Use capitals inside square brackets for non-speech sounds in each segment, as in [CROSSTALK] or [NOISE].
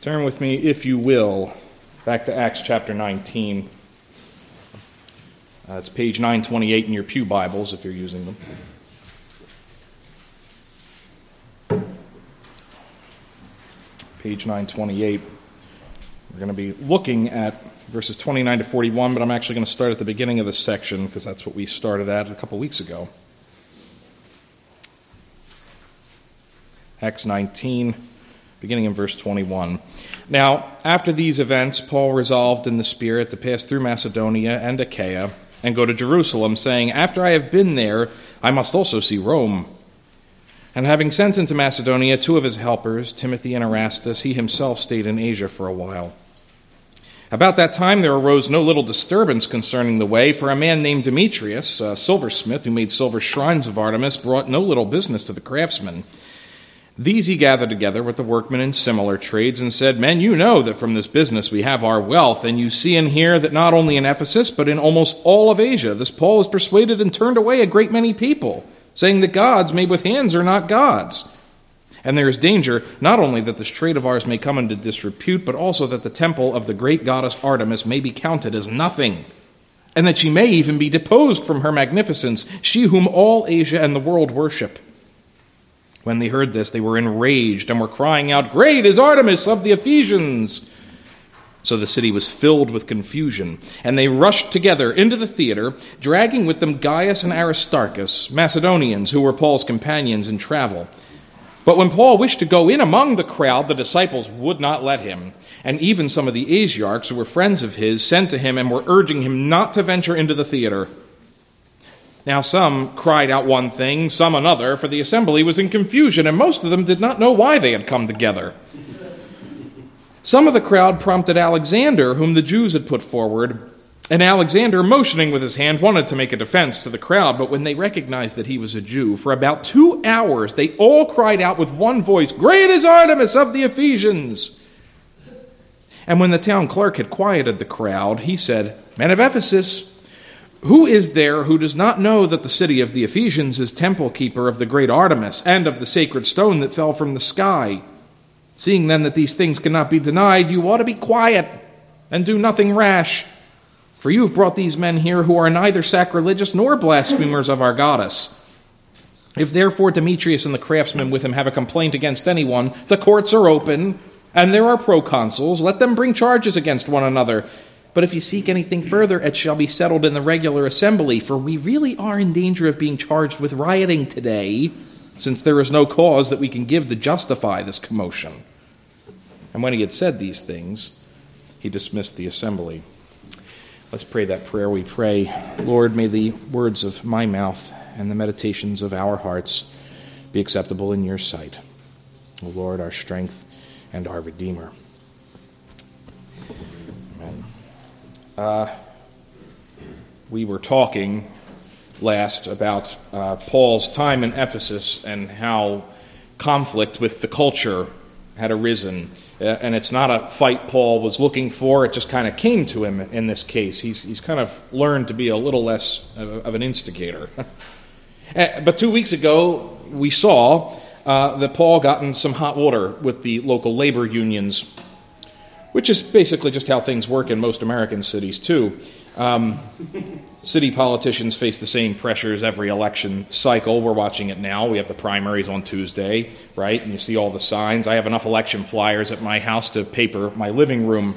Turn with me, if you will, back to Acts chapter 19. Uh, it's page 928 in your Pew Bibles if you're using them. Page 928. We're going to be looking at verses 29 to 41, but I'm actually going to start at the beginning of this section because that's what we started at a couple weeks ago. Acts 19, beginning in verse 21. Now, after these events, Paul resolved in the Spirit to pass through Macedonia and Achaia and go to Jerusalem, saying, After I have been there, I must also see Rome. And having sent into Macedonia two of his helpers, Timothy and Erastus, he himself stayed in Asia for a while. About that time there arose no little disturbance concerning the way, for a man named Demetrius, a silversmith who made silver shrines of Artemis, brought no little business to the craftsmen. These he gathered together with the workmen in similar trades and said, Men, you know that from this business we have our wealth, and you see and hear that not only in Ephesus, but in almost all of Asia, this Paul has persuaded and turned away a great many people, saying that gods made with hands are not gods. And there is danger not only that this trade of ours may come into disrepute, but also that the temple of the great goddess Artemis may be counted as nothing, and that she may even be deposed from her magnificence, she whom all Asia and the world worship. When they heard this, they were enraged and were crying out, Great is Artemis of the Ephesians! So the city was filled with confusion, and they rushed together into the theater, dragging with them Gaius and Aristarchus, Macedonians who were Paul's companions in travel. But when Paul wished to go in among the crowd, the disciples would not let him. And even some of the Asiarchs, who were friends of his, sent to him and were urging him not to venture into the theater. Now some cried out one thing, some another, for the assembly was in confusion, and most of them did not know why they had come together. Some of the crowd prompted Alexander, whom the Jews had put forward and Alexander, motioning with his hand, wanted to make a defense to the crowd, but when they recognized that he was a Jew, for about two hours they all cried out with one voice, Great is Artemis of the Ephesians! And when the town clerk had quieted the crowd, he said, Men of Ephesus, who is there who does not know that the city of the Ephesians is temple keeper of the great Artemis and of the sacred stone that fell from the sky? Seeing then that these things cannot be denied, you ought to be quiet and do nothing rash. For you have brought these men here who are neither sacrilegious nor blasphemers of our goddess. If therefore Demetrius and the craftsmen with him have a complaint against anyone, the courts are open, and there are proconsuls. Let them bring charges against one another. But if you seek anything further, it shall be settled in the regular assembly, for we really are in danger of being charged with rioting today, since there is no cause that we can give to justify this commotion. And when he had said these things, he dismissed the assembly. Let's pray that prayer. We pray, Lord, may the words of my mouth and the meditations of our hearts be acceptable in your sight. O Lord, our strength and our Redeemer. Uh, we were talking last about uh, Paul's time in Ephesus and how conflict with the culture had arisen uh, and it's not a fight Paul was looking for. It just kind of came to him in this case. He's, he's kind of learned to be a little less of, of an instigator. [LAUGHS] Uh, but two weeks ago, we saw uh, that Paul got in some hot water with the local labor unions, which is basically just how things work in most American cities, too. Um, city politicians face the same pressures every election cycle. We're watching it now. We have the primaries on Tuesday, right? And you see all the signs. I have enough election flyers at my house to paper my living room.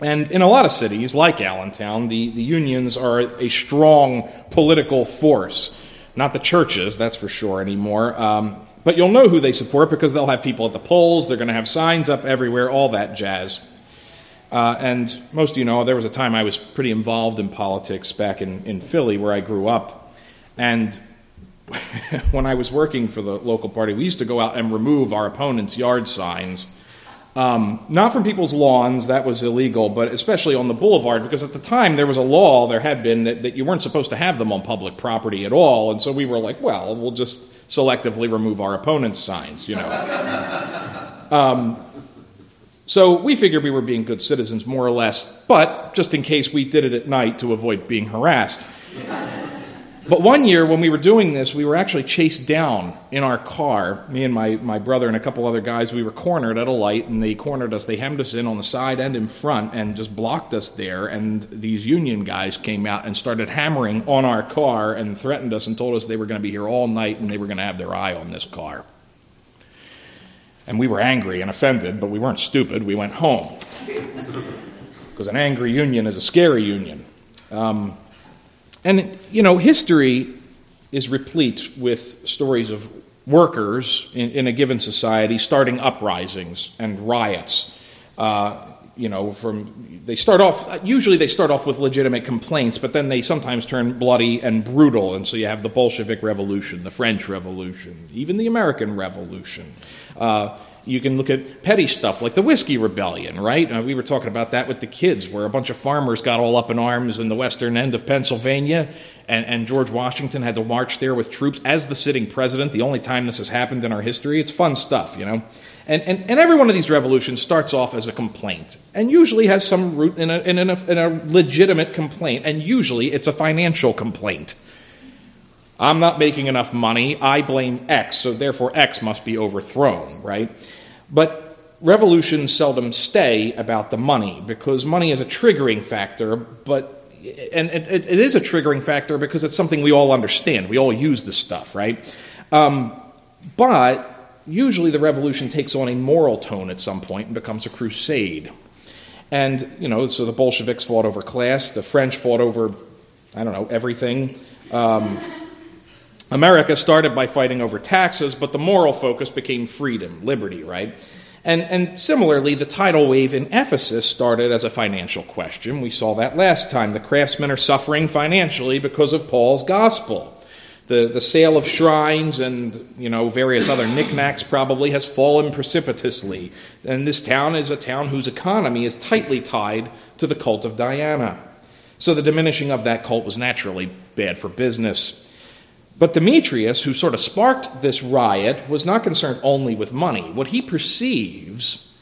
And in a lot of cities, like Allentown, the, the unions are a strong political force. Not the churches, that's for sure, anymore. Um, but you'll know who they support because they'll have people at the polls, they're going to have signs up everywhere, all that jazz. Uh, and most of you know, there was a time I was pretty involved in politics back in, in Philly where I grew up. And [LAUGHS] when I was working for the local party, we used to go out and remove our opponents' yard signs. Um, not from people's lawns, that was illegal, but especially on the boulevard, because at the time there was a law, there had been, that, that you weren't supposed to have them on public property at all. And so we were like, well, we'll just selectively remove our opponents' signs, you know. um, so we figured we were being good citizens, more or less, but just in case we did it at night to avoid being harassed. But one year when we were doing this, we were actually chased down in our car. Me and my, my brother and a couple other guys, we were cornered at a light, and they cornered us. They hemmed us in on the side and in front and just blocked us there. And these union guys came out and started hammering on our car and threatened us and told us they were going to be here all night and they were going to have their eye on this car. And we were angry and offended, but we weren't stupid. We went home. [LAUGHS] Because an angry union is a scary union. Um, and, you know, history is replete with stories of workers in, in a given society starting uprisings and riots. Uh, you know, from they start off usually they start off with legitimate complaints, but then they sometimes turn bloody and brutal, and so you have the Bolshevik Revolution, the French Revolution, even the American Revolution. Uh, you can look at petty stuff like the Whiskey Rebellion, right? Uh, we were talking about that with the kids, where a bunch of farmers got all up in arms in the western end of Pennsylvania, and, and George Washington had to march there with troops as the sitting president. The only time this has happened in our history. It's fun stuff, you know? And, and, and every one of these revolutions starts off as a complaint, and usually has some root in a, in a, in a legitimate complaint, and usually it's a financial complaint. I'm not making enough money. I blame X, so therefore X must be overthrown, right? But revolutions seldom stay about the money because money is a triggering factor, but and it, it is a triggering factor because it's something we all understand. We all use this stuff, right? Um, but usually the revolution takes on a moral tone at some point and becomes a crusade. And, you know, so the Bolsheviks fought over class, the French fought over, I don't know, everything. Um, America started by fighting over taxes, but the moral focus became freedom, liberty, right? And, and similarly, the tidal wave in Ephesus started as a financial question. We saw that last time. The craftsmen are suffering financially because of Paul's gospel. The, the sale of shrines and you know various other knickknacks probably has fallen precipitously. And this town is a town whose economy is tightly tied to the cult of Diana. So the diminishing of that cult was naturally bad for business. But Demetrius, who sort of sparked this riot, was not concerned only with money. What he perceives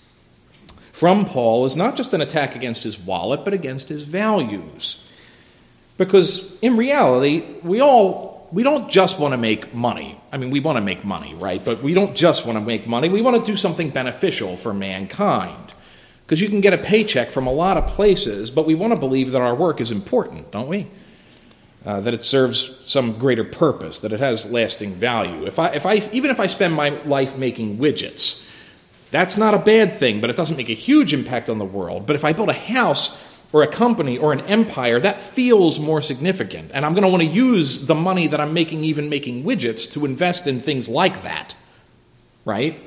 from Paul is not just an attack against his wallet, but against his values. Because in reality, we all we don't just want to make money. I mean, we want to make money, right? But we don't just want to make money. We want to do something beneficial for mankind. Because you can get a paycheck from a lot of places, but we want to believe that our work is important, don't we? Uh, that it serves some greater purpose, that it has lasting value. If I, if I, even if I spend my life making widgets, that's not a bad thing, but it doesn't make a huge impact on the world. But if I build a house or a company or an empire, that feels more significant. And I'm going to want to use the money that I'm making, even making widgets, to invest in things like that. Right?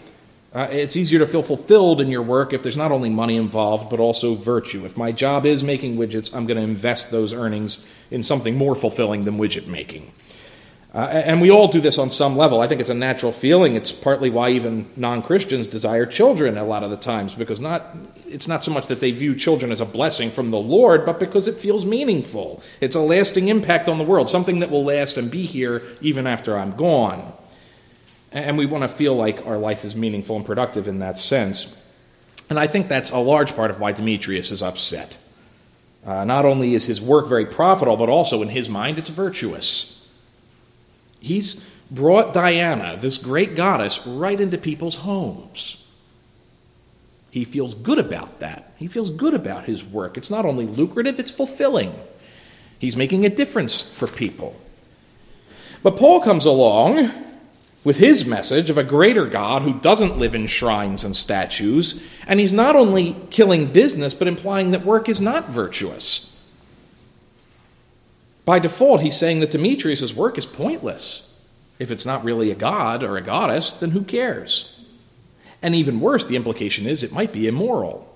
Uh, it's easier to feel fulfilled in your work if there's not only money involved, but also virtue. If my job is making widgets, I'm going to invest those earnings in something more fulfilling than widget making. Uh, and we all do this on some level. I think it's a natural feeling. It's partly why even non Christians desire children a lot of the times, because not, it's not so much that they view children as a blessing from the Lord, but because it feels meaningful. It's a lasting impact on the world, something that will last and be here even after I'm gone. And we want to feel like our life is meaningful and productive in that sense. And I think that's a large part of why Demetrius is upset. Uh, not only is his work very profitable, but also in his mind it's virtuous. He's brought Diana, this great goddess, right into people's homes. He feels good about that. He feels good about his work. It's not only lucrative, it's fulfilling. He's making a difference for people. But Paul comes along with his message of a greater God who doesn't live in shrines and statues, and he's not only killing business, but implying that work is not virtuous. By default, he's saying that Demetrius' work is pointless. If it's not really a god or a goddess, then who cares? And even worse, the implication is it might be immoral.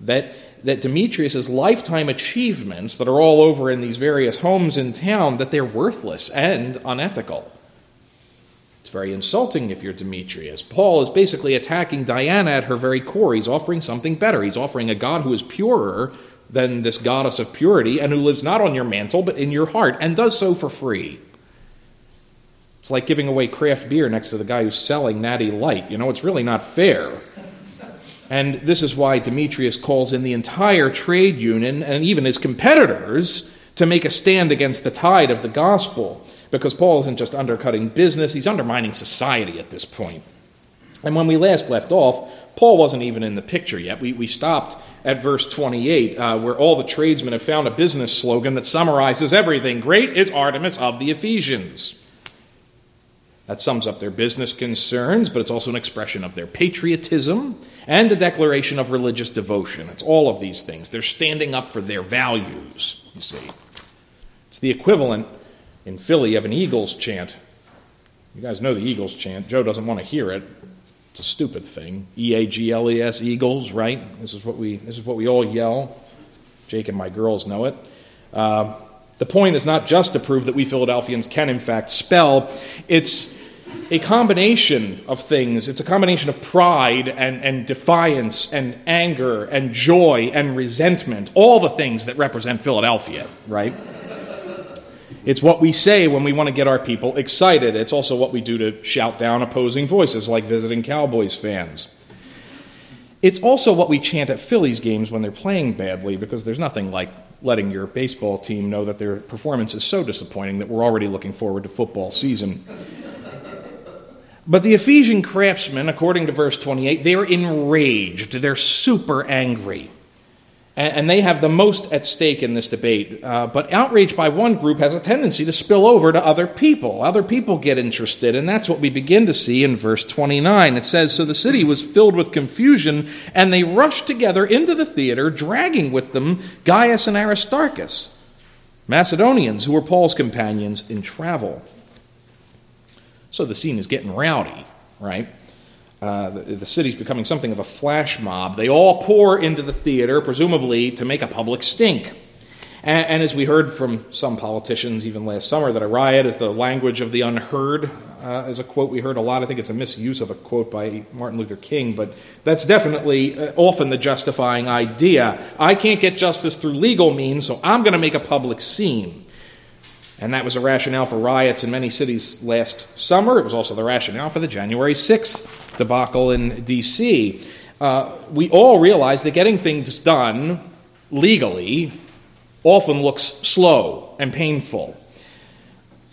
That, that Demetrius' lifetime achievements that are all over in these various homes in town, that they're worthless and unethical. It's very insulting if you're Demetrius. Paul is basically attacking Diana at her very core. He's offering something better. He's offering a God who is purer than this goddess of purity and who lives not on your mantle but in your heart and does so for free. It's like giving away craft beer next to the guy who's selling Natty Light. You know, it's really not fair. And this is why Demetrius calls in the entire trade union and even his competitors to make a stand against the tide of the gospel because Paul isn't just undercutting business, he's undermining society at this point. And when we last left off, Paul wasn't even in the picture yet. We, we stopped at verse 28, uh, where all the tradesmen have found a business slogan that summarizes everything Great is Artemis of the Ephesians. That sums up their business concerns, but it's also an expression of their patriotism and a declaration of religious devotion. It's all of these things. They're standing up for their values, you see. It's the equivalent in Philly of an Eagles chant. You guys know the Eagles chant. Joe doesn't want to hear it. It's a stupid thing. E A G L E S Eagles, right? This is what we this is what we all yell. Jake and my girls know it. Uh, the point is not just to prove that we Philadelphians can in fact spell. It's a combination of things. It's a combination of pride and, and defiance and anger and joy and resentment, all the things that represent Philadelphia, right? It's what we say when we want to get our people excited. It's also what we do to shout down opposing voices, like visiting Cowboys fans. It's also what we chant at Phillies games when they're playing badly, because there's nothing like letting your baseball team know that their performance is so disappointing that we're already looking forward to football season. But the Ephesian craftsmen, according to verse 28, they're enraged. They're super angry and they have the most at stake in this debate. Uh, but outrage by one group has a tendency to spill over to other people. Other people get interested, and that's what we begin to see in verse 29. It says So the city was filled with confusion, and they rushed together into the theater, dragging with them Gaius and Aristarchus, Macedonians who were Paul's companions in travel. So the scene is getting rowdy, right? Uh, the, the city's becoming something of a flash mob. They all pour into the theater, presumably to make a public stink. And, and, as we heard from some politicians even last summer, that a riot is the language of the unheard, uh, is a quote we heard a lot. I think it's a misuse of a quote by Martin Luther King, but that's definitely uh, often the justifying idea. I can't get justice through legal means, so I'm going to make a public scene. And that was a rationale for riots in many cities last summer. It was also the rationale for the January 6th debacle in D.C., uh, we all realize that getting things done legally often looks slow and painful.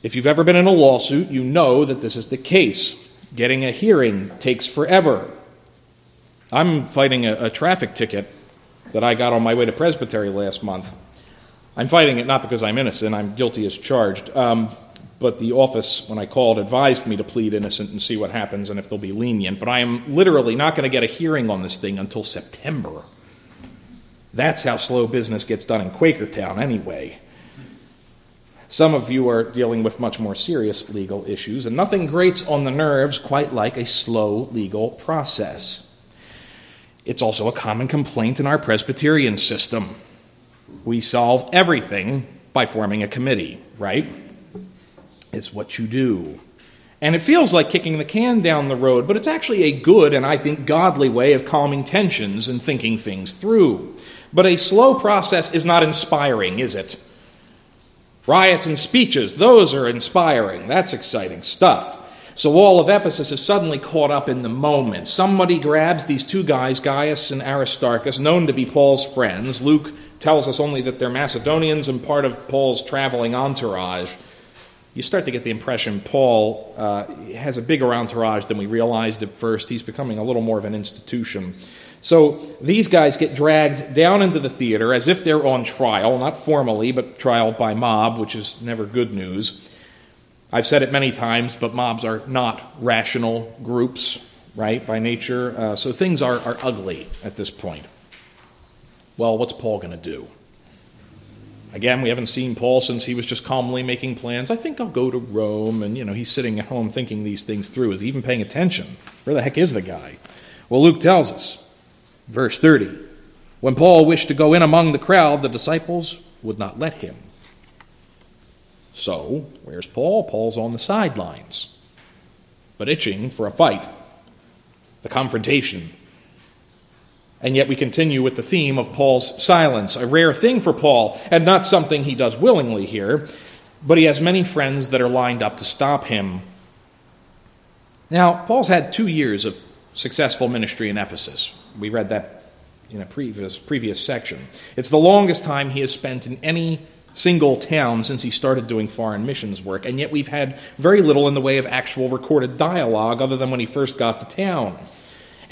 If you've ever been in a lawsuit, you know that this is the case. Getting a hearing takes forever. I'm fighting a, a traffic ticket that I got on my way to Presbytery last month. I'm fighting it not because I'm innocent, I'm guilty as charged. Um, but the office, when I called, advised me to plead innocent and see what happens and if they'll be lenient. But I am literally not going to get a hearing on this thing until September. That's how slow business gets done in Quakertown, anyway. Some of you are dealing with much more serious legal issues, and nothing grates on the nerves quite like a slow legal process. It's also a common complaint in our Presbyterian system. We solve everything by forming a committee, right? It's what you do. And it feels like kicking the can down the road, but it's actually a good and I think godly way of calming tensions and thinking things through. But a slow process is not inspiring, is it? Riots and speeches, those are inspiring. That's exciting stuff. So all of Ephesus is suddenly caught up in the moment. Somebody grabs these two guys, Gaius and Aristarchus, known to be Paul's friends. Luke tells us only that they're Macedonians and part of Paul's traveling entourage you start to get the impression Paul uh, has a bigger entourage than we realized at first. He's becoming a little more of an institution. So these guys get dragged down into the theater as if they're on trial, not formally, but trial by mob, which is never good news. I've said it many times, but mobs are not rational groups, right, by nature. Uh, so things are, are ugly at this point. Well, what's Paul going to do? Again, we haven't seen Paul since he was just calmly making plans. I think I'll go to Rome. And, you know, he's sitting at home thinking these things through. Is he even paying attention? Where the heck is the guy? Well, Luke tells us, verse 30 When Paul wished to go in among the crowd, the disciples would not let him. So, where's Paul? Paul's on the sidelines, but itching for a fight, the confrontation, and yet we continue with the theme of Paul's silence, a rare thing for Paul, and not something he does willingly here, but he has many friends that are lined up to stop him. Now, Paul's had two years of successful ministry in Ephesus. We read that in a previous, previous section. It's the longest time he has spent in any single town since he started doing foreign missions work, and yet we've had very little in the way of actual recorded dialogue other than when he first got to town.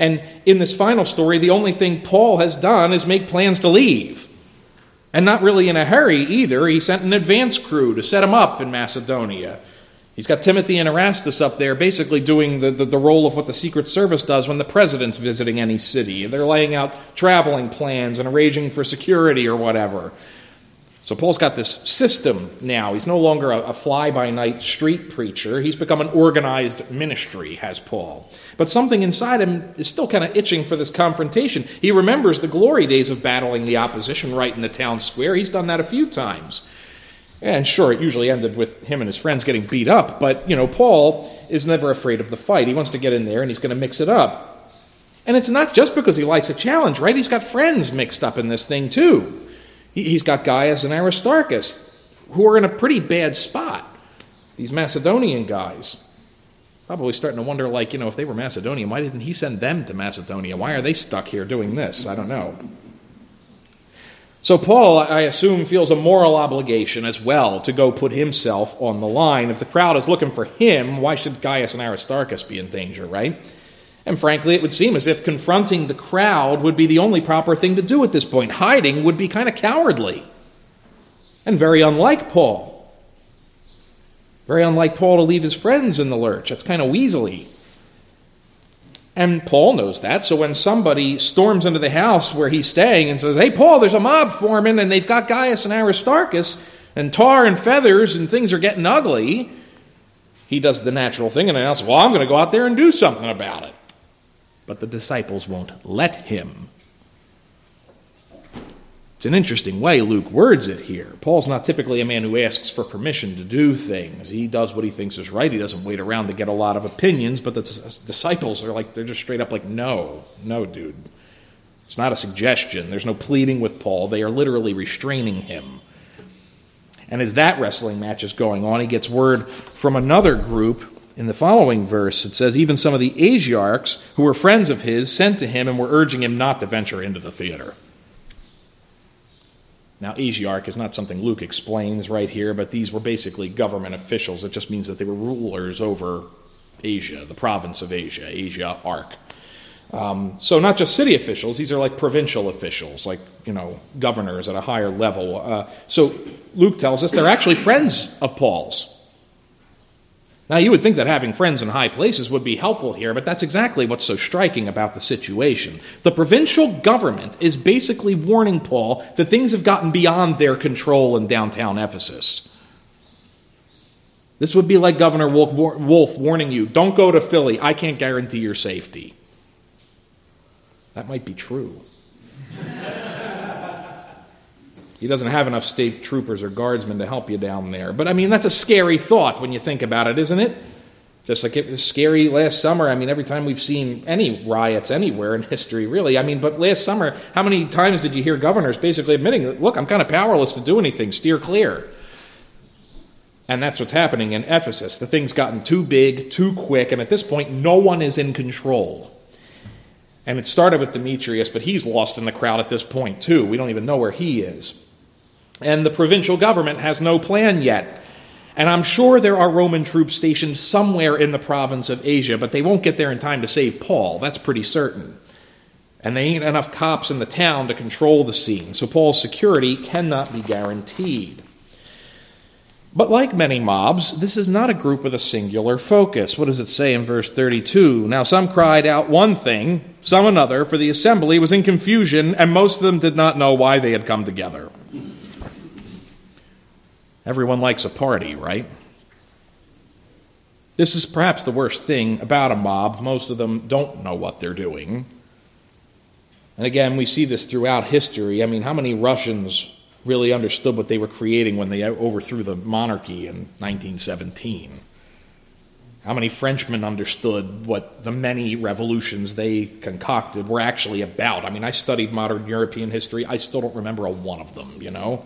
And in this final story, the only thing Paul has done is make plans to leave. And not really in a hurry either. He sent an advance crew to set him up in Macedonia. He's got Timothy and Erastus up there basically doing the, the, the, role of what the Secret Service does when the president's visiting any city. They're laying out traveling plans and arranging for security or whatever. So Paul's got this system now. He's no longer a, a fly by night street preacher. He's become an organized ministry, has Paul. But something inside him is still kind of itching for this confrontation. He remembers the glory days of battling the opposition right in the town square. He's done that a few times. And sure, it usually ended with him and his friends getting beat up, but, you know, Paul is never afraid of the fight. He wants to get in there and he's going to mix it up. And it's not just because he likes a challenge, right? He's got friends mixed up in this thing, too. He's got Gaius and Aristarchus, who are in a pretty bad spot. These Macedonian guys. Probably starting to wonder, like, you know, if they were Macedonian, why didn't he send them to Macedonia? Why are they stuck here doing this? I don't know. So, Paul, I assume, feels a moral obligation as well to go put himself on the line. If the crowd is looking for him, why should Gaius and Aristarchus be in danger, right? And frankly, it would seem as if confronting the crowd would be the only proper thing to do at this point. Hiding would be kind of cowardly and very unlike Paul. Very unlike Paul to leave his friends in the lurch. That's kind of weaselly. And Paul knows that. So when somebody storms into the house where he's staying and says, Hey, Paul, there's a mob forming and they've got Gaius and Aristarchus and tar and feathers and things are getting ugly, he does the natural thing and announces, Well, I'm going to go out there and do something about it but the disciples won't let him. It's an interesting way Luke words it here. Paul's not typically a man who asks for permission to do things. He does what he thinks is right. He doesn't wait around to get a lot of opinions, but the disciples are like, they're just straight up like, no, no, dude. It's not a suggestion. There's no pleading with Paul. They are literally restraining him. And as that wrestling match is going on, he gets word from another group in the following verse, it says, Even some of the Asiarchs, who were friends of his, sent to him and were urging him not to venture into the theater. Now, Asiarch is not something Luke explains right here, but these were basically government officials. It just means that they were rulers over Asia, the province of Asia, Asia Arc. Um, so, not just city officials, these are like provincial officials, like, you know, governors at a higher level. Uh, so, Luke tells us they're actually friends of Paul's. Now, you would think that having friends in high places would be helpful here, but that's exactly what's so striking about the situation. The provincial government is basically warning Paul that things have gotten beyond their control in downtown Ephesus. This would be like Governor Wolf warning you don't go to Philly, I can't guarantee your safety. That might be true. [LAUGHS] He doesn't have enough state troopers or guardsmen to help you down there. But I mean, that's a scary thought when you think about it, isn't it? Just like it was scary last summer. I mean, every time we've seen any riots anywhere in history, really. I mean, but last summer, how many times did you hear governors basically admitting, look, I'm kind of powerless to do anything, steer clear? And that's what's happening in Ephesus. The thing's gotten too big, too quick, and at this point, no one is in control. And it started with Demetrius, but he's lost in the crowd at this point, too. We don't even know where he is and the provincial government has no plan yet. And I'm sure there are Roman troops stationed somewhere in the province of Asia, but they won't get there in time to save Paul. That's pretty certain. And they ain't enough cops in the town to control the scene, so Paul's security cannot be guaranteed. But like many mobs, this is not a group with a singular focus. What does it say in verse 32? Now some cried out one thing, some another, for the assembly was in confusion, and most of them did not know why they had come together. Everyone likes a party, right? This is perhaps the worst thing about a mob. Most of them don't know what they're doing. And again, we see this throughout history. I mean, how many Russians really understood what they were creating when they overthrew the monarchy in 1917? How many Frenchmen understood what the many revolutions they concocted were actually about? I mean, I studied modern European history. I still don't remember a one of them, you know?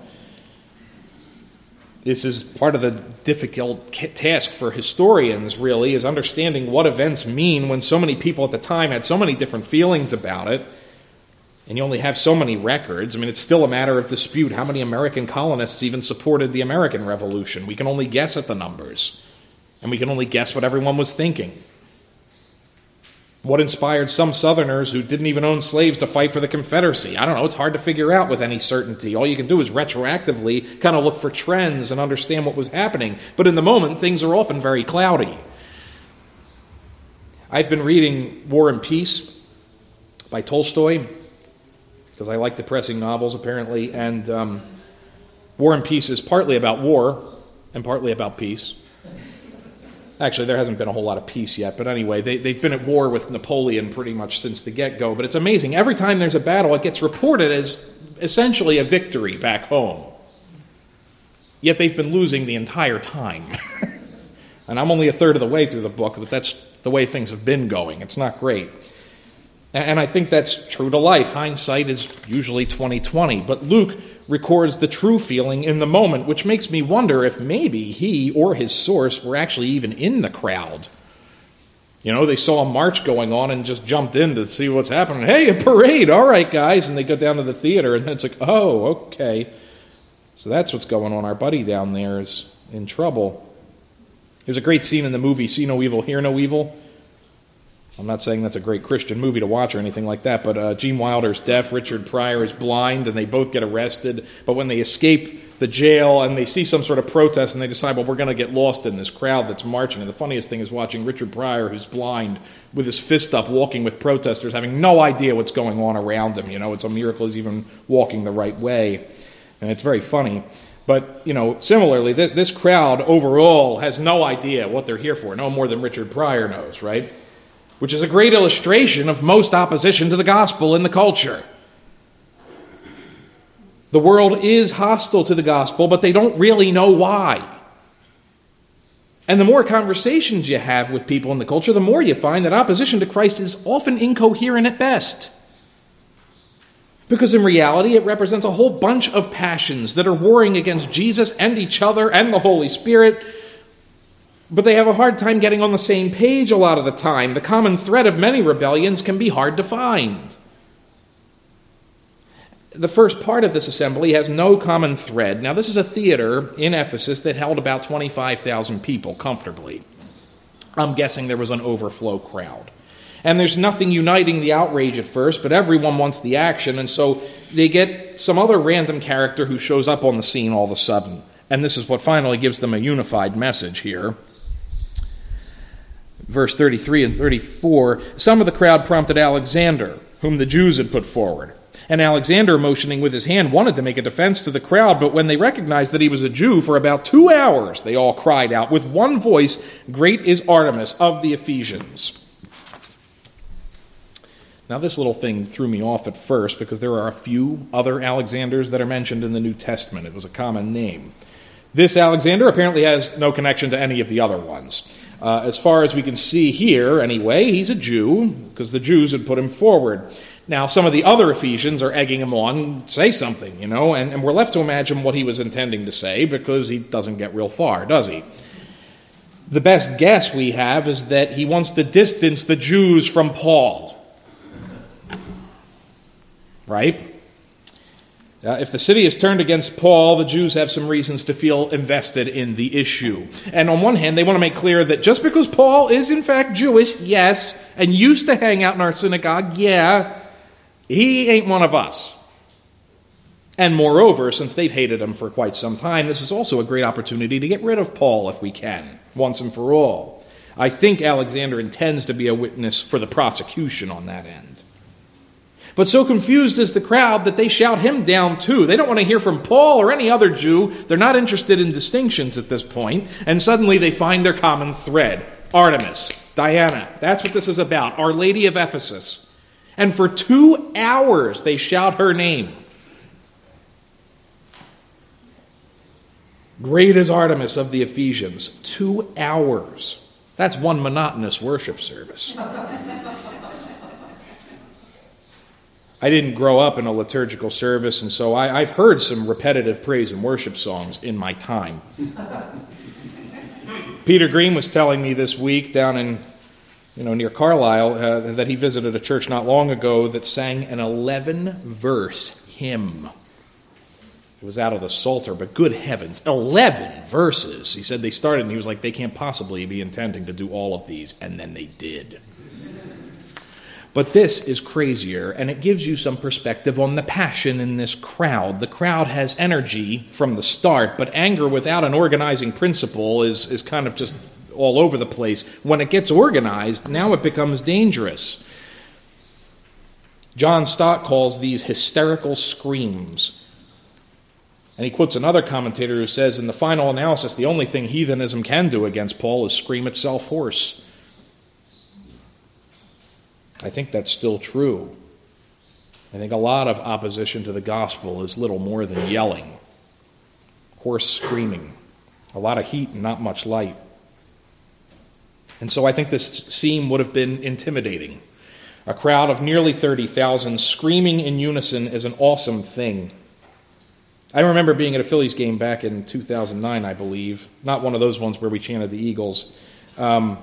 This is part of the difficult task for historians really is understanding what events mean when so many people at the time had so many different feelings about it and you only have so many records. I mean, it's still a matter of dispute how many American colonists even supported the American Revolution. We can only guess at the numbers, and we can only guess what everyone was thinking. What inspired some Southerners who didn't even own slaves to fight for the Confederacy? I don't know. It's hard to figure out with any certainty. All you can do is retroactively kind of look for trends and understand what was happening. But in the moment, things are often very cloudy. I've been reading War and Peace by Tolstoy because I like depressing novels, apparently. And um, War and Peace is partly about war and partly about peace. Actually, there hasn't been a whole lot of peace yet, but anyway, they, they've been at war with Napoleon pretty much since the get go. But it's amazing. Every time there's a battle, it gets reported as essentially a victory back home. Yet they've been losing the entire time. [LAUGHS] and I'm only a third of the way through the book, but that's the way things have been going. It's not great. And I think that's true to life. Hindsight is usually 2020. But Luke records the true feeling in the moment, which makes me wonder if maybe he or his source were actually even in the crowd. You know, they saw a march going on and just jumped in to see what's happening. Hey, a parade! All right, guys. And they go down to the theater, and then it's like, oh, okay. So that's what's going on. Our buddy down there is in trouble. There's a great scene in the movie See No Evil, Hear No Evil I'm not saying that's a great Christian movie to watch or anything like that, but uh, Gene Wilder's deaf, Richard Pryor is blind, and they both get arrested. But when they escape the jail and they see some sort of protest and they decide, well, we're going to get lost in this crowd that's marching. And the funniest thing is watching Richard Pryor, who's blind, with his fist up, walking with protesters, having no idea what's going on around him. You know, it's a miracle he's even walking the right way. And it's very funny. But, you know, similarly, th- this crowd overall has no idea what they're here for, no more than Richard Pryor knows, right? Which is a great illustration of most opposition to the gospel in the culture. The world is hostile to the gospel, but they don't really know why. And the more conversations you have with people in the culture, the more you find that opposition to Christ is often incoherent at best. Because in reality, it represents a whole bunch of passions that are warring against Jesus and each other and the Holy Spirit but they have a hard time getting on the same page a lot of the time. The common thread of many rebellions can be hard to find. The first part of this assembly has no common thread. Now, this is a theater in Ephesus that held about 25,000 people comfortably. I'm guessing there was an overflow crowd. And there's nothing uniting the outrage at first, but everyone wants the action, and so they get some other random character who shows up on the scene all of a sudden. And this is what finally gives them a unified message here verse 33 and 34, some of the crowd prompted Alexander, whom the Jews had put forward. And Alexander, motioning with his hand, wanted to make a defense to the crowd, but when they recognized that he was a Jew, for about two hours they all cried out with one voice, Great is Artemis of the Ephesians. Now, this little thing threw me off at first because there are a few other Alexanders that are mentioned in the New Testament. It was a common name. This Alexander apparently has no connection to any of the other ones. Uh, as far as we can see here, anyway, he's a Jew because the Jews had put him forward. Now, some of the other Ephesians are egging him on, say something, you know, and, and we're left to imagine what he was intending to say because he doesn't get real far, does he? The best guess we have is that he wants to distance the Jews from Paul. Right? Uh, if the city is turned against Paul, the Jews have some reasons to feel invested in the issue. And on one hand, they want to make clear that just because Paul is in fact Jewish, yes, and used to hang out in our synagogue, yeah, he ain't one of us. And moreover, since they've hated him for quite some time, this is also a great opportunity to get rid of Paul if we can, once and for all. I think Alexander intends to be a witness for the prosecution on that end. But so confused is the crowd that they shout him down too. They don't want to hear from Paul or any other Jew. They're not interested in distinctions at this point. And suddenly they find their common thread Artemis, Diana. That's what this is about. Our Lady of Ephesus. And for two hours they shout her name. Great is Artemis of the Ephesians. Two hours. That's one monotonous worship service. I didn't grow up in a liturgical service, and so I, have heard some repetitive praise and worship songs in my time. [LAUGHS] Peter Green was telling me this week down in you know, near Carlisle, uh, that he visited a church not long ago that sang an 11 verse hymn. It was out of the Psalter, but good heavens, 11 verses. He said they started, and he was like, they can't possibly be intending to do all of these, and then they did. But this is crazier, and it gives you some perspective on the passion in this crowd. The crowd has energy from the start, but anger without an organizing principle is, is kind of just all over the place. When it gets organized, now it becomes dangerous. John Stott calls these hysterical screams. And he quotes another commentator who says, in the final analysis, the only thing heathenism can do against Paul is scream itself hoarse. I think that's still true. I think a lot of opposition to the gospel is little more than yelling, hoarse screaming, a lot of heat and not much light. And so I think this scene would have been intimidating. A crowd of nearly 30,000 screaming in unison is an awesome thing. I remember being at a Phillies game back in 2009, I believe. Not one of those ones where we chanted the Eagles. Um,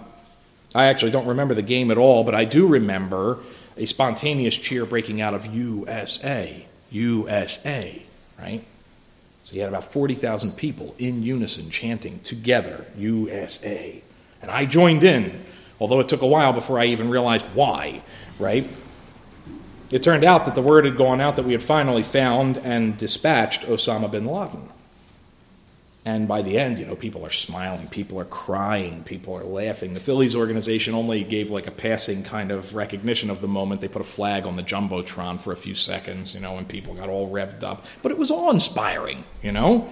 I actually don't remember the game at all, but I do remember a spontaneous cheer breaking out of USA. USA, right? So you had about 40,000 people in unison chanting together, USA. And I joined in, although it took a while before I even realized why, right? It turned out that the word had gone out that we had finally found and dispatched Osama bin Laden. And by the end, you know, people are smiling, people are crying, people are laughing. The Phillies organization only gave like a passing kind of recognition of the moment. They put a flag on the Jumbotron for a few seconds, you know, and people got all revved up. But it was awe inspiring, you know?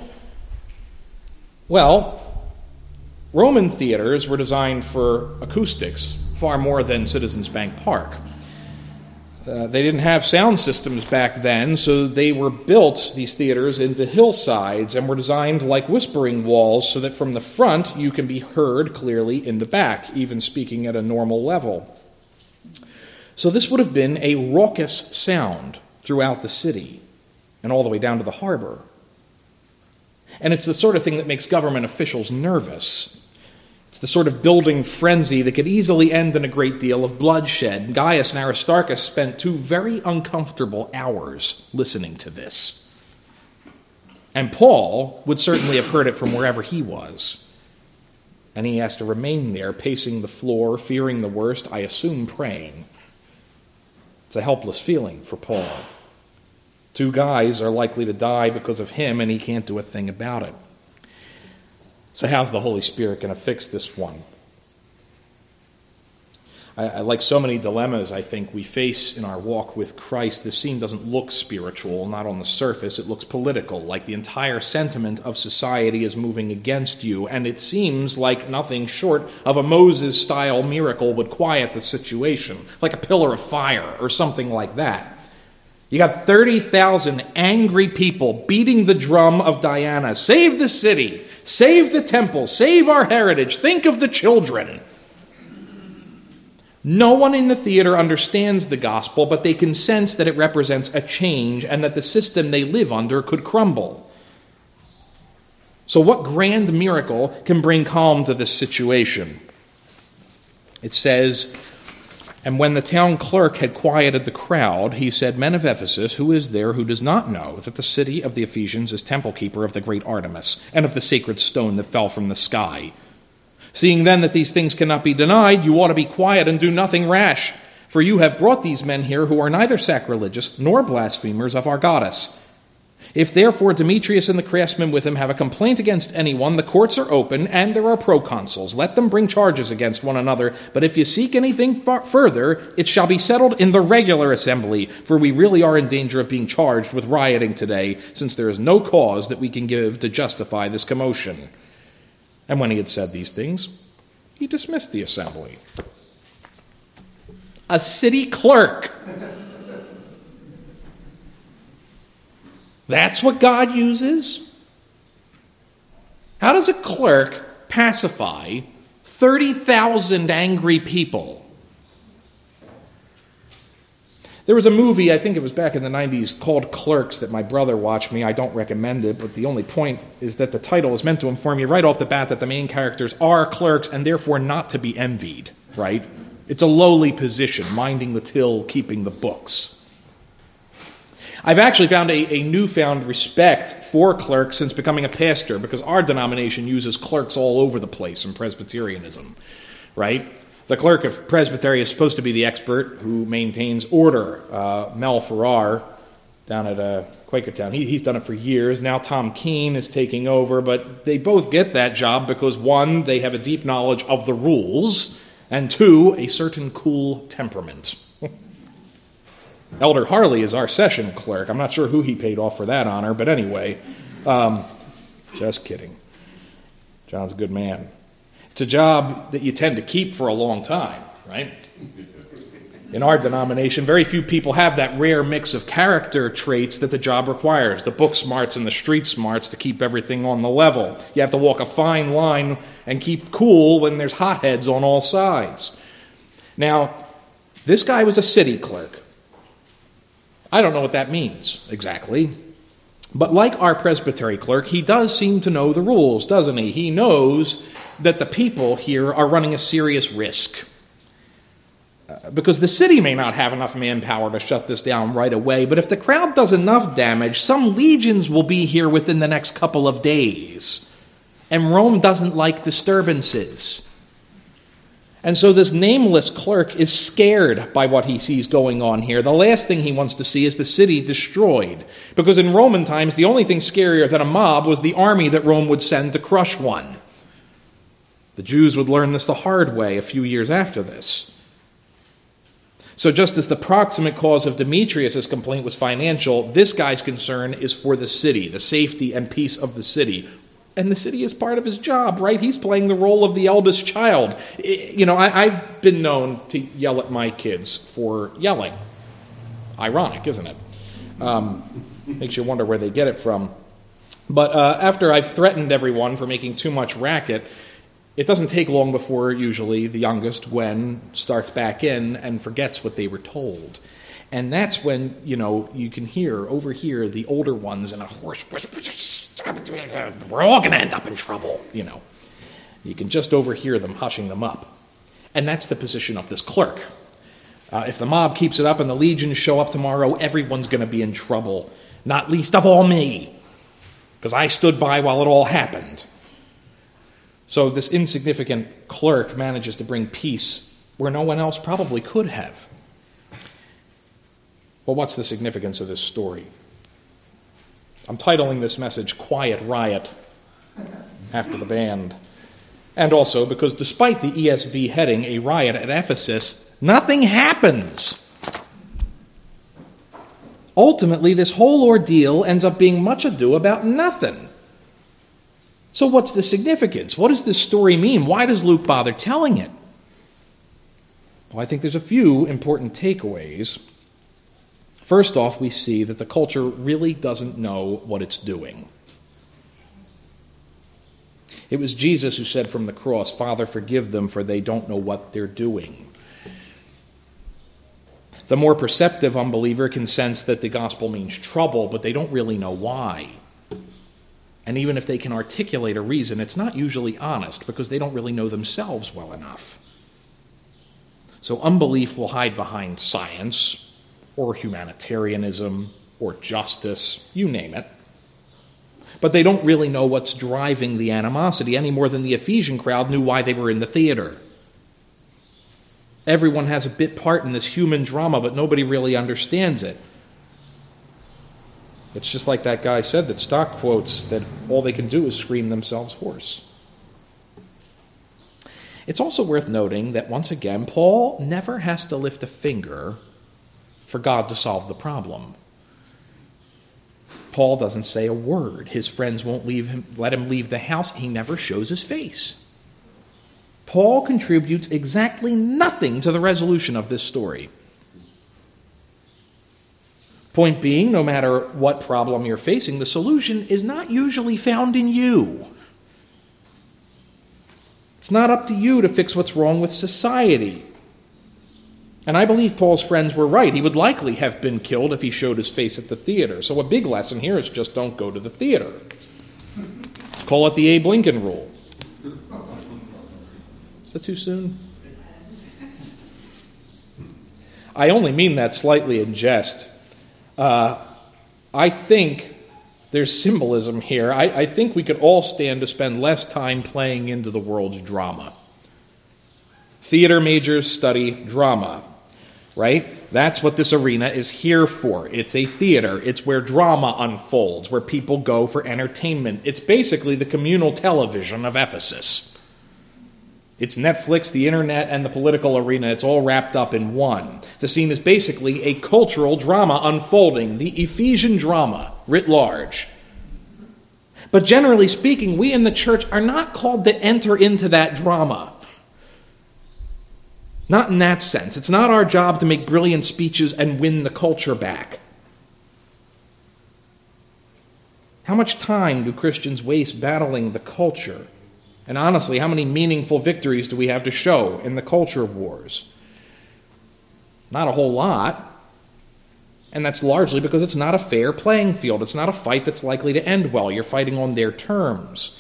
Well, Roman theaters were designed for acoustics far more than Citizens Bank Park. Uh, they didn't have sound systems back then, so they were built, these theaters, into hillsides and were designed like whispering walls so that from the front you can be heard clearly in the back, even speaking at a normal level. So this would have been a raucous sound throughout the city and all the way down to the harbor. And it's the sort of thing that makes government officials nervous. It's the sort of building frenzy that could easily end in a great deal of bloodshed. Gaius and Aristarchus spent two very uncomfortable hours listening to this. And Paul would certainly have heard it from wherever he was. And he has to remain there, pacing the floor, fearing the worst, I assume praying. It's a helpless feeling for Paul. Two guys are likely to die because of him, and he can't do a thing about it. So, how's the Holy Spirit going to fix this one? I, I, like so many dilemmas I think we face in our walk with Christ, this scene doesn't look spiritual, not on the surface. It looks political, like the entire sentiment of society is moving against you, and it seems like nothing short of a Moses style miracle would quiet the situation, like a pillar of fire or something like that. You got 30,000 angry people beating the drum of Diana. Save the city, save the temple, save our heritage, think of the children. No one in the theater understands the gospel, but they can sense that it represents a change and that the system they live under could crumble. So, what grand miracle can bring calm to this situation? It says, and when the town clerk had quieted the crowd, he said, Men of Ephesus, who is there who does not know that the city of the Ephesians is temple keeper of the great Artemis, and of the sacred stone that fell from the sky? Seeing then that these things cannot be denied, you ought to be quiet and do nothing rash. For you have brought these men here who are neither sacrilegious nor blasphemers of our goddess. If therefore Demetrius and the craftsmen with him have a complaint against anyone, the courts are open and there are proconsuls. Let them bring charges against one another. But if you seek anything further, it shall be settled in the regular assembly, for we really are in danger of being charged with rioting today, since there is no cause that we can give to justify this commotion. And when he had said these things, he dismissed the assembly. A city clerk That's what God uses? How does a clerk pacify 30,000 angry people? There was a movie, I think it was back in the 90s, called Clerks that my brother watched me. I don't recommend it, but the only point is that the title is meant to inform you right off the bat that the main characters are clerks and therefore not to be envied, right? It's a lowly position, minding the till, keeping the books. I've actually found a, a, newfound respect for clerks since becoming a pastor because our denomination uses clerks all over the place in Presbyterianism, right? The clerk of Presbytery is supposed to be the expert who maintains order. Uh, Mel Farrar down at uh, Quakertown, he, he's done it for years. Now Tom Keene is taking over, but they both get that job because one, they have a deep knowledge of the rules, and two, a certain cool temperament. Elder Harley is our session clerk. I'm not sure who he paid off for that honor, but anyway, um, just kidding. John's a good man. It's a job that you tend to keep for a long time, right? In our denomination, very few people have that rare mix of character traits that the job requires the book smarts and the street smarts to keep everything on the level. You have to walk a fine line and keep cool when there's hotheads on all sides. Now, this guy was a city clerk. I don't know what that means exactly. But like our presbytery clerk, he does seem to know the rules, doesn't he? He knows that the people here are running a serious risk. Uh, because the city may not have enough manpower to shut this down right away, but if the crowd does enough damage, some legions will be here within the next couple of days. And Rome doesn't like disturbances. And so this nameless clerk is scared by what he sees going on here. The last thing he wants to see is the city destroyed. Because in Roman times, the only thing scarier than a mob was the army that Rome would send to crush one. The Jews would learn this the hard way a few years after this. So, just as the proximate cause of Demetrius' complaint was financial, this guy's concern is for the city, the safety and peace of the city, and the city is part of his job, right? He's playing the role of the eldest child. You know, I, have been known to yell at my kids for yelling. Ironic, isn't it? Um, makes you wonder where they get it from. But uh, after I've threatened everyone for making too much racket, it doesn't take long before usually the youngest, Gwen, starts back in and forgets what they were told. And that's when, you know, you can hear, overhear the older ones in a hoarse we're all going to end up in trouble, you know. You can just overhear them hushing them up. And that's the position of this clerk. Uh, if the mob keeps it up and the legions show up tomorrow, everyone's going to be in trouble, not least of all me, because I stood by while it all happened. So this insignificant clerk manages to bring peace where no one else probably could have. Well, what's the significance of this story? I'm titling this message Quiet Riot after the band. And also because despite the ESV heading, a riot at Ephesus, nothing happens. Ultimately, this whole ordeal ends up being much ado about nothing. So, what's the significance? What does this story mean? Why does Luke bother telling it? Well, I think there's a few important takeaways. First off, we see that the culture really doesn't know what it's doing. It was Jesus who said from the cross, Father, forgive them, for they don't know what they're doing. The more perceptive unbeliever can sense that the gospel means trouble, but they don't really know why. And even if they can articulate a reason, it's not usually honest because they don't really know themselves well enough. So unbelief will hide behind science, or humanitarianism or justice, you name it. But they don't really know what's driving the animosity any more than the Ephesian crowd knew why they were in the theater. Everyone has a bit part in this human drama, but nobody really understands it. It's just like that guy said that stock quotes that all they can do is scream themselves hoarse. It's also worth noting that once again, Paul never has to lift a finger for God to solve the problem. Paul doesn't say a word. His friends won't leave him, let him leave the house. He never shows his face. Paul contributes exactly nothing to the resolution of this story. Point being, no matter what problem you're facing, the solution is not usually found in you. It's not up to you to fix what's wrong with society. And I believe Paul's friends were right. He would likely have been killed if he showed his face at the theater. So, a big lesson here is just don't go to the theater. Call it the Abe Lincoln rule. Is that too soon? I only mean that slightly in jest. Uh, I think there's symbolism here. I, I think we could all stand to spend less time playing into the world's drama. Theater majors study drama, right? That's what this arena is here for. It's a theater. It's where drama unfolds, where people go for entertainment. It's basically the communal television of Ephesus. It's Netflix, the internet, and the political arena. It's all wrapped up in one. The scene is basically a cultural drama unfolding, the Ephesian drama writ large. But generally speaking, we in the church are not called to enter into that drama. Not in that sense. It's not our job to make brilliant speeches and win the culture back. How much time do Christians waste battling the culture and honestly, how many meaningful victories do we have to show in the culture wars? Not a whole lot. And that's largely because it's not a fair playing field. It's not a fight that's likely to end well. You're fighting on their terms.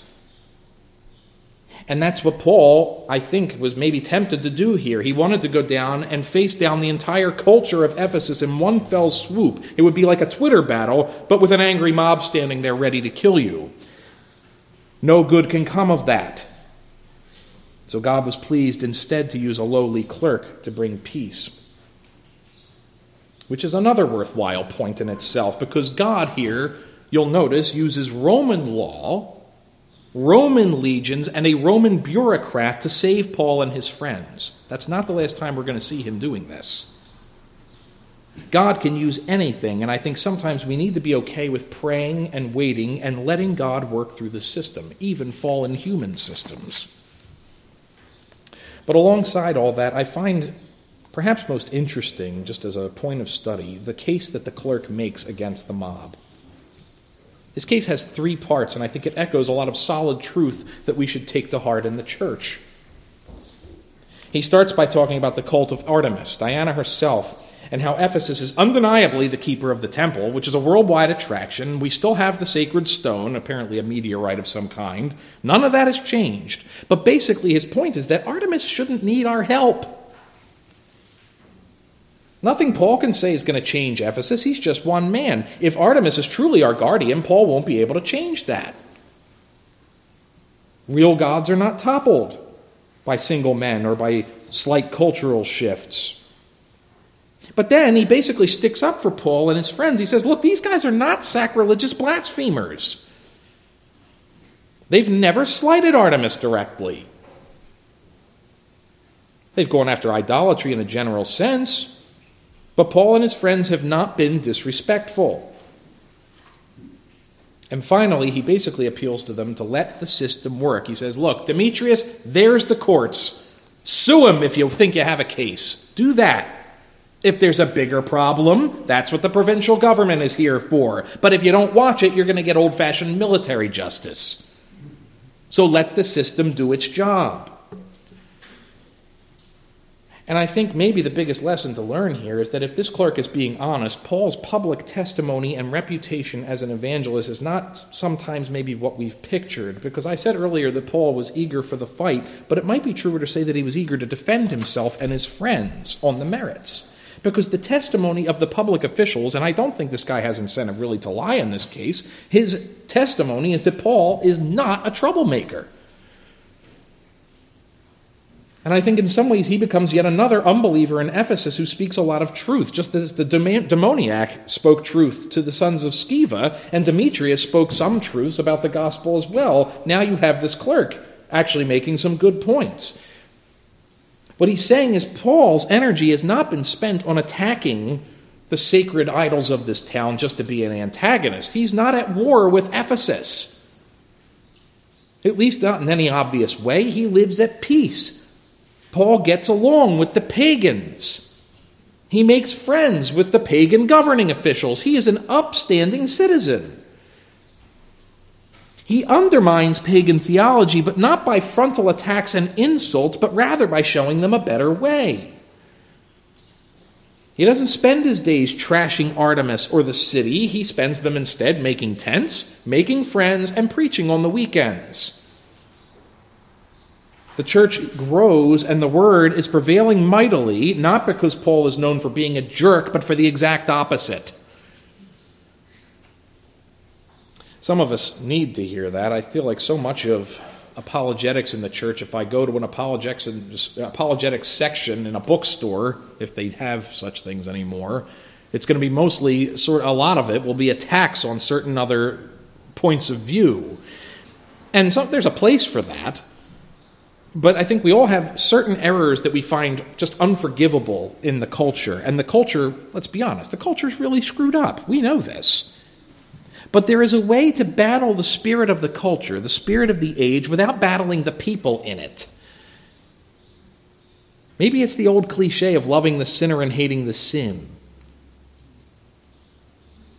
And that's what Paul, I think, was maybe tempted to do here. He wanted to go down and face down the entire culture of Ephesus in one fell swoop. It would be like a Twitter battle, but with an angry mob standing there ready to kill you. No good can come of that. So God was pleased instead to use a lowly clerk to bring peace. Which is another worthwhile point in itself, because God here, you'll notice, uses Roman law, Roman legions, and a Roman bureaucrat to save Paul and his friends. That's not the last time we're going to see him doing this. God can use anything, and I think sometimes we need to be okay with praying and waiting and letting God work through the system, even fallen human systems. But alongside all that, I find perhaps most interesting, just as a point of study, the case that the clerk makes against the mob. His case has three parts, and I think it echoes a lot of solid truth that we should take to heart in the church. He starts by talking about the cult of Artemis, Diana herself, and how Ephesus is undeniably the keeper of the temple, which is a worldwide attraction. We still have the sacred stone, apparently a meteorite of some kind. None of that has changed. But basically, his point is that Artemis shouldn't need our help. Nothing Paul can say is going to change Ephesus. He's just one man. If Artemis is truly our guardian, Paul won't be able to change that. Real gods are not toppled by single men or by slight cultural shifts. But then he basically sticks up for Paul and his friends. He says, Look, these guys are not sacrilegious blasphemers. They've never slighted Artemis directly. They've gone after idolatry in a general sense, but Paul and his friends have not been disrespectful. And finally, he basically appeals to them to let the system work. He says, Look, Demetrius, there's the courts. Sue him if you think you have a case. Do that. If there's a bigger problem, that's what the provincial government is here for. But if you don't watch it, you're going to get old fashioned military justice. So let the system do its job. And I think maybe the biggest lesson to learn here is that if this clerk is being honest, Paul's public testimony and reputation as an evangelist is not sometimes maybe what we've pictured. Because I said earlier that Paul was eager for the fight, but it might be truer to say that he was eager to defend himself and his friends on the merits. Because the testimony of the public officials, and I don't think this guy has incentive really to lie in this case, his testimony is that Paul is not a troublemaker. And I think in some ways he becomes yet another unbeliever in Ephesus who speaks a lot of truth, just as the demoniac spoke truth to the sons of Sceva, and Demetrius spoke some truths about the gospel as well. Now you have this clerk actually making some good points. What he's saying is Paul's energy has not been spent on attacking the sacred idols of this town just to be an antagonist. He's not at war with Ephesus. At least not in any obvious way. He lives at peace. Paul gets along with the pagans. He makes friends with the pagan governing officials. He is an upstanding citizen. He undermines pagan theology, but not by frontal attacks and insults, but rather by showing them a better way. He doesn't spend his days trashing Artemis or the city. He spends them instead making tents, making friends, and preaching on the weekends. The church grows and the word is prevailing mightily, not because Paul is known for being a jerk, but for the exact opposite. Some of us need to hear that. I feel like so much of apologetics in the church, if I go to an apologetics, apologetics section in a bookstore, if they have such things anymore, it's going to be mostly sort a lot of it will be attacks on certain other points of view. And so, there's a place for that. But I think we all have certain errors that we find just unforgivable in the culture. And the culture, let's be honest, the culture is really screwed up. We know this. But there is a way to battle the spirit of the culture, the spirit of the age, without battling the people in it. Maybe it's the old cliche of loving the sinner and hating the sin.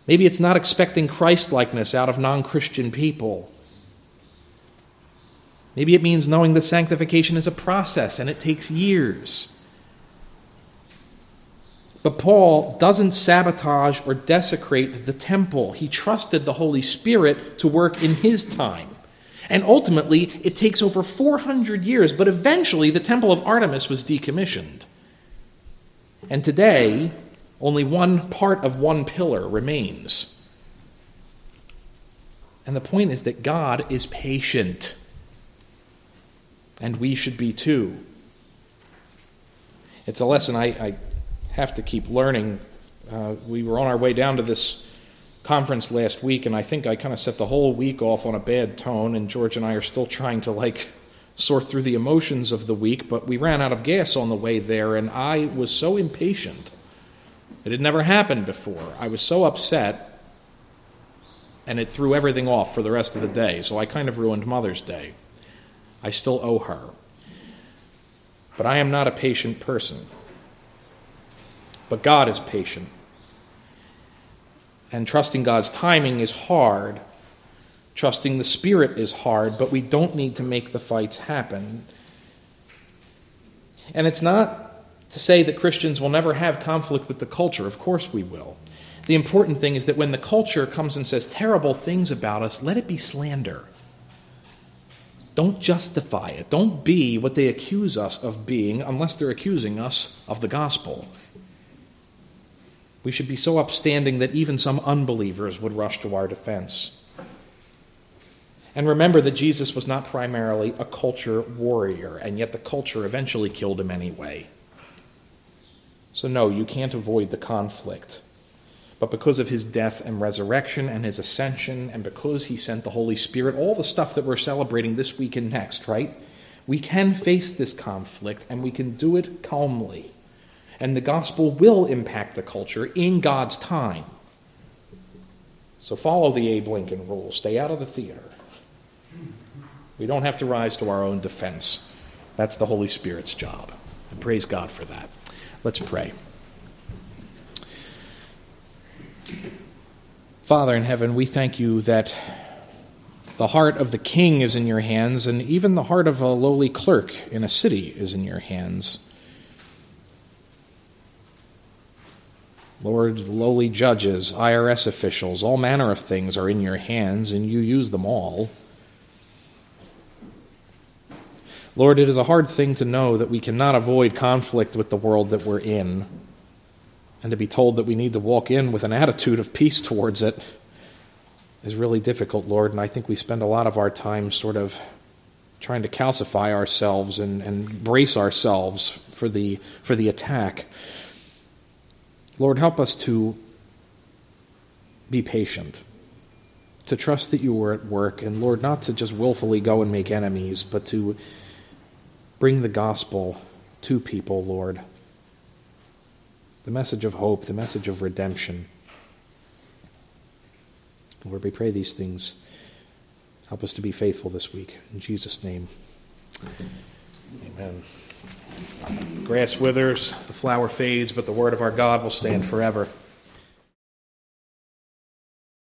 Maybe it's not expecting Christlikeness out of non Christian people. Maybe it means knowing that sanctification is a process and it takes years. But Paul doesn't sabotage or desecrate the temple. He trusted the Holy Spirit to work in his time. And ultimately, it takes over 400 years, but eventually the temple of Artemis was decommissioned. And today, only one part of one pillar remains. And the point is that God is patient. And we should be too. It's a lesson I, I have to keep learning. Uh, we were on our way down to this conference last week, and I think I kind of set the whole week off on a bad tone, and George and I are still trying to like sort through the emotions of the week, but we ran out of gas on the way there, and I was so impatient. It had never happened before. I was so upset, and it threw everything off for the rest of the day, so I kind of ruined Mother's Day. I still owe her. But I am not a patient person. But God is patient. And trusting God's timing is hard. Trusting the Spirit is hard, but we don't need to make the fights happen. And it's not to say that Christians will never have conflict with the culture. Of course we will. The important thing is that when the culture comes and says terrible things about us, let it be slander. Don't justify it. Don't be what they accuse us of being unless they're accusing us of the gospel. We should be so upstanding that even some unbelievers would rush to our defense. And remember that Jesus was not primarily a culture warrior, and yet the culture eventually killed him anyway. So, no, you can't avoid the conflict. But because of his death and resurrection and his ascension, and because he sent the Holy Spirit, all the stuff that we're celebrating this week and next, right? We can face this conflict and we can do it calmly and the gospel will impact the culture in God's time. So follow the Abe Lincoln rule stay out of the theater. We don't have to rise to our own defense. That's the Holy Spirit's job. And praise God for that. Let's pray. Father in heaven, we thank you that the heart of the king is in your hands, and even the heart of a lowly clerk in a city is in your hands. Lord, lowly judges, IRS officials, all manner of things are in your hands, and you use them all. Lord, it is a hard thing to know that we cannot avoid conflict with the world that we're in, and to be told that we need to walk in with an attitude of peace towards it is really difficult, Lord, and I think we spend a lot of our time sort of trying to calcify ourselves and, and brace ourselves for the, for the attack. Lord, help us to be patient, to trust that you were at work, and Lord, not to just willfully go and make enemies, but to bring the gospel to people, Lord. The message of hope, the message of redemption. Lord, we pray these things. Help us to be faithful this week. In Jesus' name, amen. The grass withers, the flower fades, but the word of our God will stand forever.